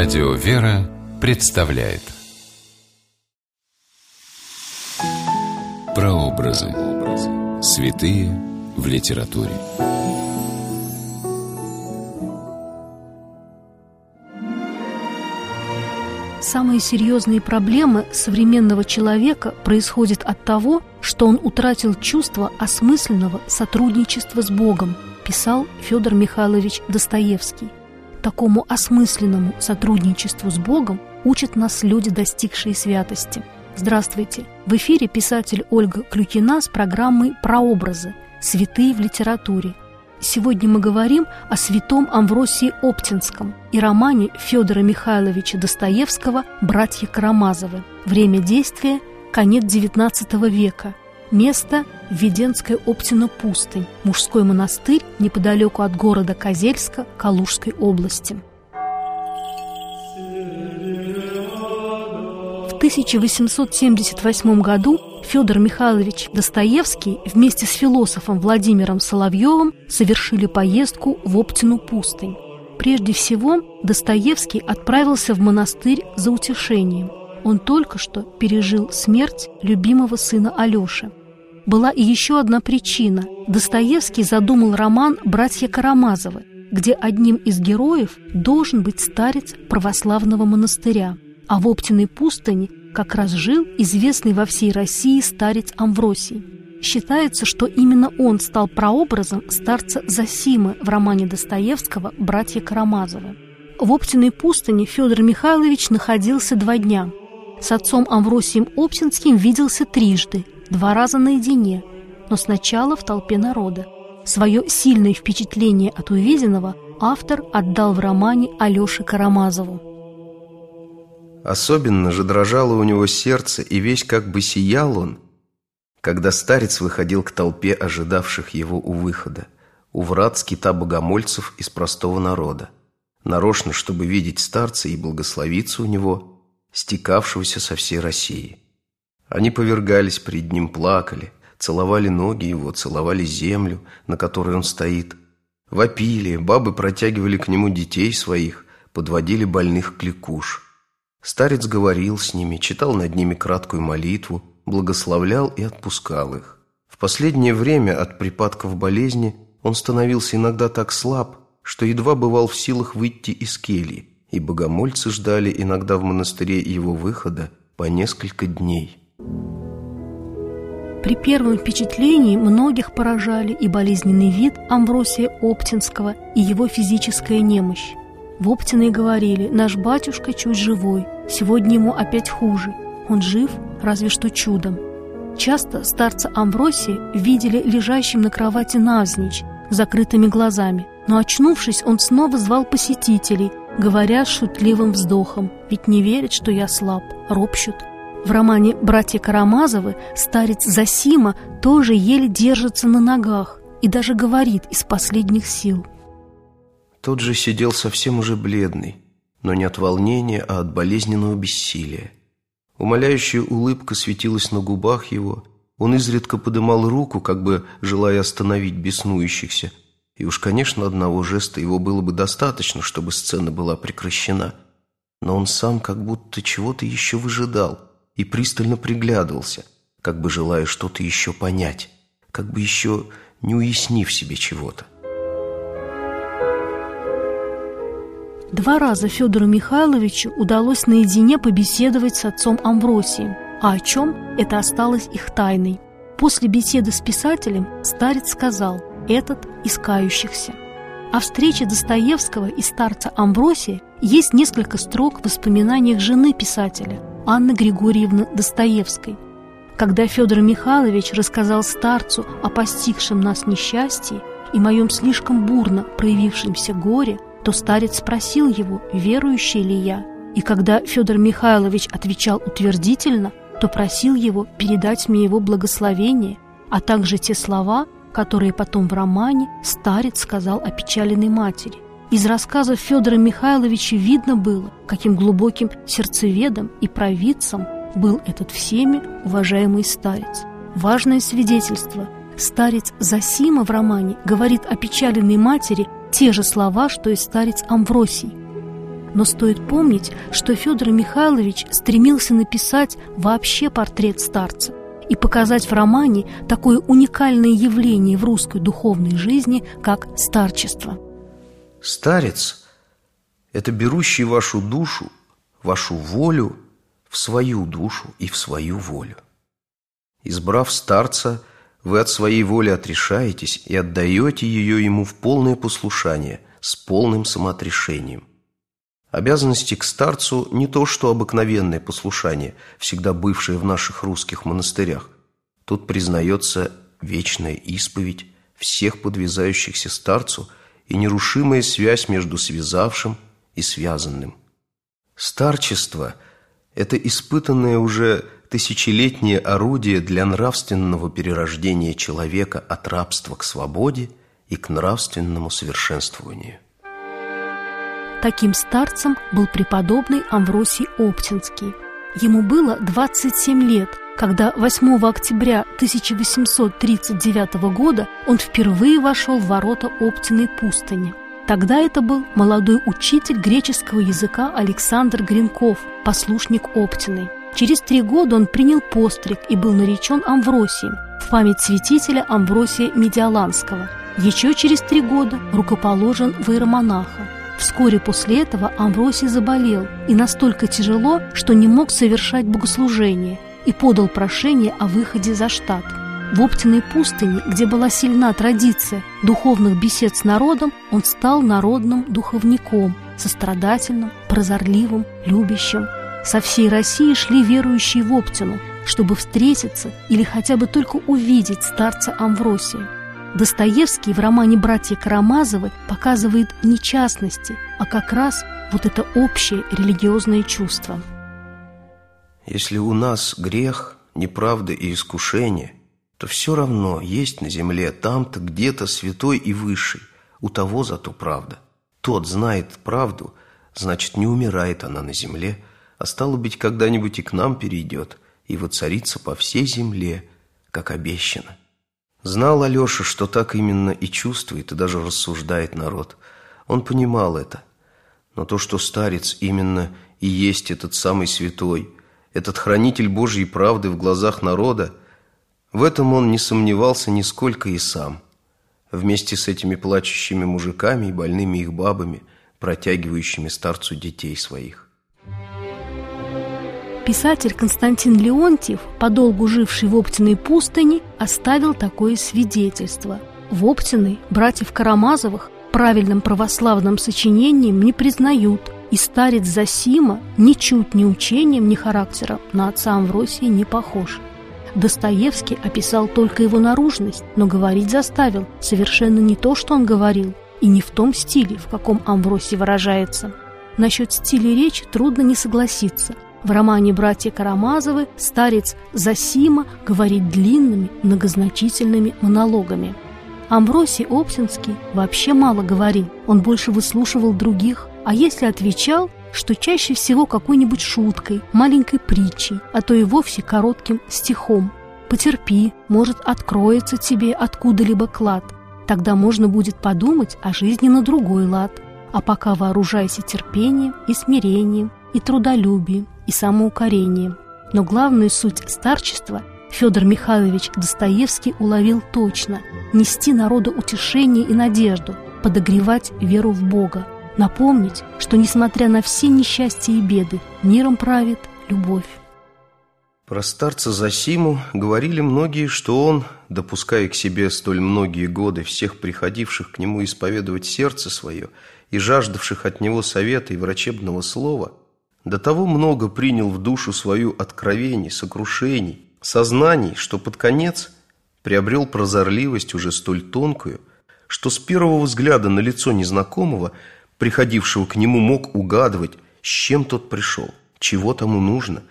Радио «Вера» представляет Прообразы. Святые в литературе. Самые серьезные проблемы современного человека происходят от того, что он утратил чувство осмысленного сотрудничества с Богом, писал Федор Михайлович Достоевский. Такому осмысленному сотрудничеству с Богом учат нас люди, достигшие святости. Здравствуйте! В эфире писатель Ольга Клюкина с программой «Прообразы. Святые в литературе». Сегодня мы говорим о святом Амвросии Оптинском и романе Федора Михайловича Достоевского «Братья Карамазовы». Время действия – конец XIX века. Место – Введенская Оптина пустынь, мужской монастырь неподалеку от города Козельска Калужской области. В 1878 году Федор Михайлович Достоевский вместе с философом Владимиром Соловьевым совершили поездку в Оптину пустынь. Прежде всего, Достоевский отправился в монастырь за утешением. Он только что пережил смерть любимого сына Алеши. Была и еще одна причина. Достоевский задумал роман «Братья Карамазовы», где одним из героев должен быть старец православного монастыря. А в Оптиной пустыне как раз жил известный во всей России старец Амвросий. Считается, что именно он стал прообразом старца Засимы в романе Достоевского «Братья Карамазовы». В Оптиной пустыне Федор Михайлович находился два дня. С отцом Амвросием Оптинским виделся трижды – два раза наедине, но сначала в толпе народа. Свое сильное впечатление от увиденного автор отдал в романе Алёше Карамазову. Особенно же дрожало у него сердце, и весь как бы сиял он, когда старец выходил к толпе ожидавших его у выхода, у врат скита богомольцев из простого народа, нарочно, чтобы видеть старца и благословиться у него, стекавшегося со всей России. Они повергались пред ним, плакали, целовали ноги его, целовали землю, на которой он стоит. Вопили, бабы протягивали к нему детей своих, подводили больных к ликуш. Старец говорил с ними, читал над ними краткую молитву, благословлял и отпускал их. В последнее время от припадков болезни он становился иногда так слаб, что едва бывал в силах выйти из кельи, и богомольцы ждали иногда в монастыре его выхода по несколько дней. При первом впечатлении многих поражали и болезненный вид Амвросия Оптинского, и его физическая немощь. В Оптиной говорили, наш батюшка чуть живой, сегодня ему опять хуже, он жив, разве что чудом. Часто старца Амвросия видели лежащим на кровати навзничь, закрытыми глазами, но очнувшись, он снова звал посетителей, говоря шутливым вздохом, ведь не верят, что я слаб, ропщут. В романе «Братья Карамазовы» старец Засима тоже еле держится на ногах и даже говорит из последних сил. Тот же сидел совсем уже бледный, но не от волнения, а от болезненного бессилия. Умоляющая улыбка светилась на губах его, он изредка подымал руку, как бы желая остановить беснующихся, и уж, конечно, одного жеста его было бы достаточно, чтобы сцена была прекращена. Но он сам как будто чего-то еще выжидал – и пристально приглядывался, как бы желая что-то еще понять, как бы еще не уяснив себе чего-то. Два раза Федору Михайловичу удалось наедине побеседовать с отцом Амвросием, а о чем это осталось их тайной. После беседы с писателем старец сказал «этот искающихся». О встрече Достоевского и старца Амвросия есть несколько строк в воспоминаниях жены писателя – Анны Григорьевны Достоевской. Когда Федор Михайлович рассказал старцу о постигшем нас несчастье и моем слишком бурно проявившемся горе, то старец спросил его, верующий ли я. И когда Федор Михайлович отвечал утвердительно, то просил его передать мне его благословение, а также те слова, которые потом в романе старец сказал о печаленной матери. Из рассказов Федора Михайловича видно было, каким глубоким сердцеведом и провидцем был этот всеми уважаемый старец. Важное свидетельство. Старец Засима в романе говорит о печаленной матери те же слова, что и старец Амвросий. Но стоит помнить, что Федор Михайлович стремился написать вообще портрет старца и показать в романе такое уникальное явление в русской духовной жизни, как старчество. Старец – это берущий вашу душу, вашу волю в свою душу и в свою волю. Избрав старца, вы от своей воли отрешаетесь и отдаете ее ему в полное послушание, с полным самоотрешением. Обязанности к старцу не то, что обыкновенное послушание, всегда бывшее в наших русских монастырях. Тут признается вечная исповедь всех подвязающихся старцу и нерушимая связь между связавшим и связанным. Старчество – это испытанное уже тысячелетнее орудие для нравственного перерождения человека от рабства к свободе и к нравственному совершенствованию. Таким старцем был преподобный Амвросий Оптинский. Ему было 27 лет, когда 8 октября 1839 года он впервые вошел в ворота Оптиной пустыни. Тогда это был молодой учитель греческого языка Александр Гринков, послушник Оптиной. Через три года он принял постриг и был наречен Амвросием в память святителя Амвросия Медиаланского. Еще через три года рукоположен в иеромонаха. Вскоре после этого Амвросий заболел и настолько тяжело, что не мог совершать богослужение и подал прошение о выходе за штат. В Оптиной пустыне, где была сильна традиция духовных бесед с народом, он стал народным духовником, сострадательным, прозорливым, любящим. Со всей России шли верующие в Оптину, чтобы встретиться или хотя бы только увидеть старца Амвросия. Достоевский в романе «Братья Карамазовы» показывает не частности, а как раз вот это общее религиозное чувство. Если у нас грех, неправда и искушение, то все равно есть на земле там-то где-то святой и высший, у того зато правда. Тот знает правду, значит, не умирает она на земле, а стало быть, когда-нибудь и к нам перейдет и воцарится по всей земле, как обещано. Знал Алеша, что так именно и чувствует, и даже рассуждает народ. Он понимал это. Но то, что старец именно и есть этот самый святой, этот хранитель Божьей правды в глазах народа, в этом он не сомневался нисколько и сам. Вместе с этими плачущими мужиками и больными их бабами, протягивающими старцу детей своих. Писатель Константин Леонтьев, подолгу живший в Оптиной пустыне, оставил такое свидетельство. В Оптиной братьев Карамазовых правильным православным сочинением не признают, и старец Засима ничуть ни учением, ни характером на отца Амвросия не похож. Достоевский описал только его наружность, но говорить заставил совершенно не то, что он говорил, и не в том стиле, в каком Амвросий выражается. Насчет стиля речи трудно не согласиться – в романе «Братья Карамазовы» старец Засима говорит длинными, многозначительными монологами. Амвросий Оптинский вообще мало говорил, он больше выслушивал других, а если отвечал, что чаще всего какой-нибудь шуткой, маленькой притчей, а то и вовсе коротким стихом. «Потерпи, может, откроется тебе откуда-либо клад, тогда можно будет подумать о жизни на другой лад, а пока вооружайся терпением и смирением, и трудолюбием, и самоукорением. Но главную суть старчества Федор Михайлович Достоевский уловил точно – нести народу утешение и надежду, подогревать веру в Бога, напомнить, что, несмотря на все несчастья и беды, миром правит любовь. Про старца Засиму говорили многие, что он, допуская к себе столь многие годы всех приходивших к нему исповедовать сердце свое и жаждавших от него совета и врачебного слова – до того много принял в душу свою откровений, сокрушений, сознаний, что под конец приобрел прозорливость уже столь тонкую, что с первого взгляда на лицо незнакомого, приходившего к нему, мог угадывать, с чем тот пришел, чего тому нужно,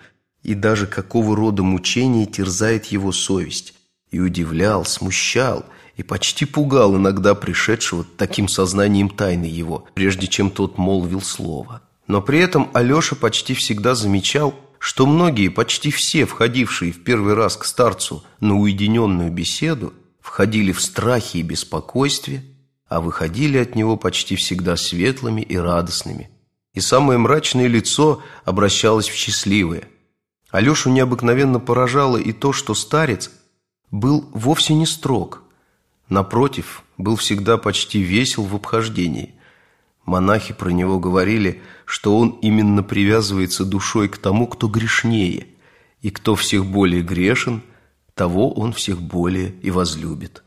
и даже какого рода мучения терзает его совесть, и удивлял, смущал и почти пугал иногда пришедшего таким сознанием тайны его, прежде чем тот молвил слово. Но при этом Алеша почти всегда замечал, что многие, почти все, входившие в первый раз к старцу на уединенную беседу, входили в страхе и беспокойстве, а выходили от него почти всегда светлыми и радостными, и самое мрачное лицо обращалось в счастливое. Алешу необыкновенно поражало и то, что старец был вовсе не строг. Напротив, был всегда почти весел в обхождении. Монахи про него говорили, что он именно привязывается душой к тому, кто грешнее, и кто всех более грешен, того он всех более и возлюбит.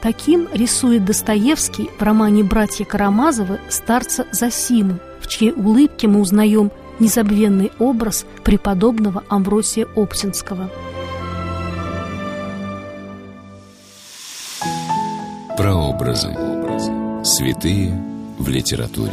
Таким рисует Достоевский в романе «Братья Карамазовы» старца Засиму, в чьей улыбке мы узнаем незабвенный образ преподобного Амвросия Оптинского. Прообразы. Святые в литературе.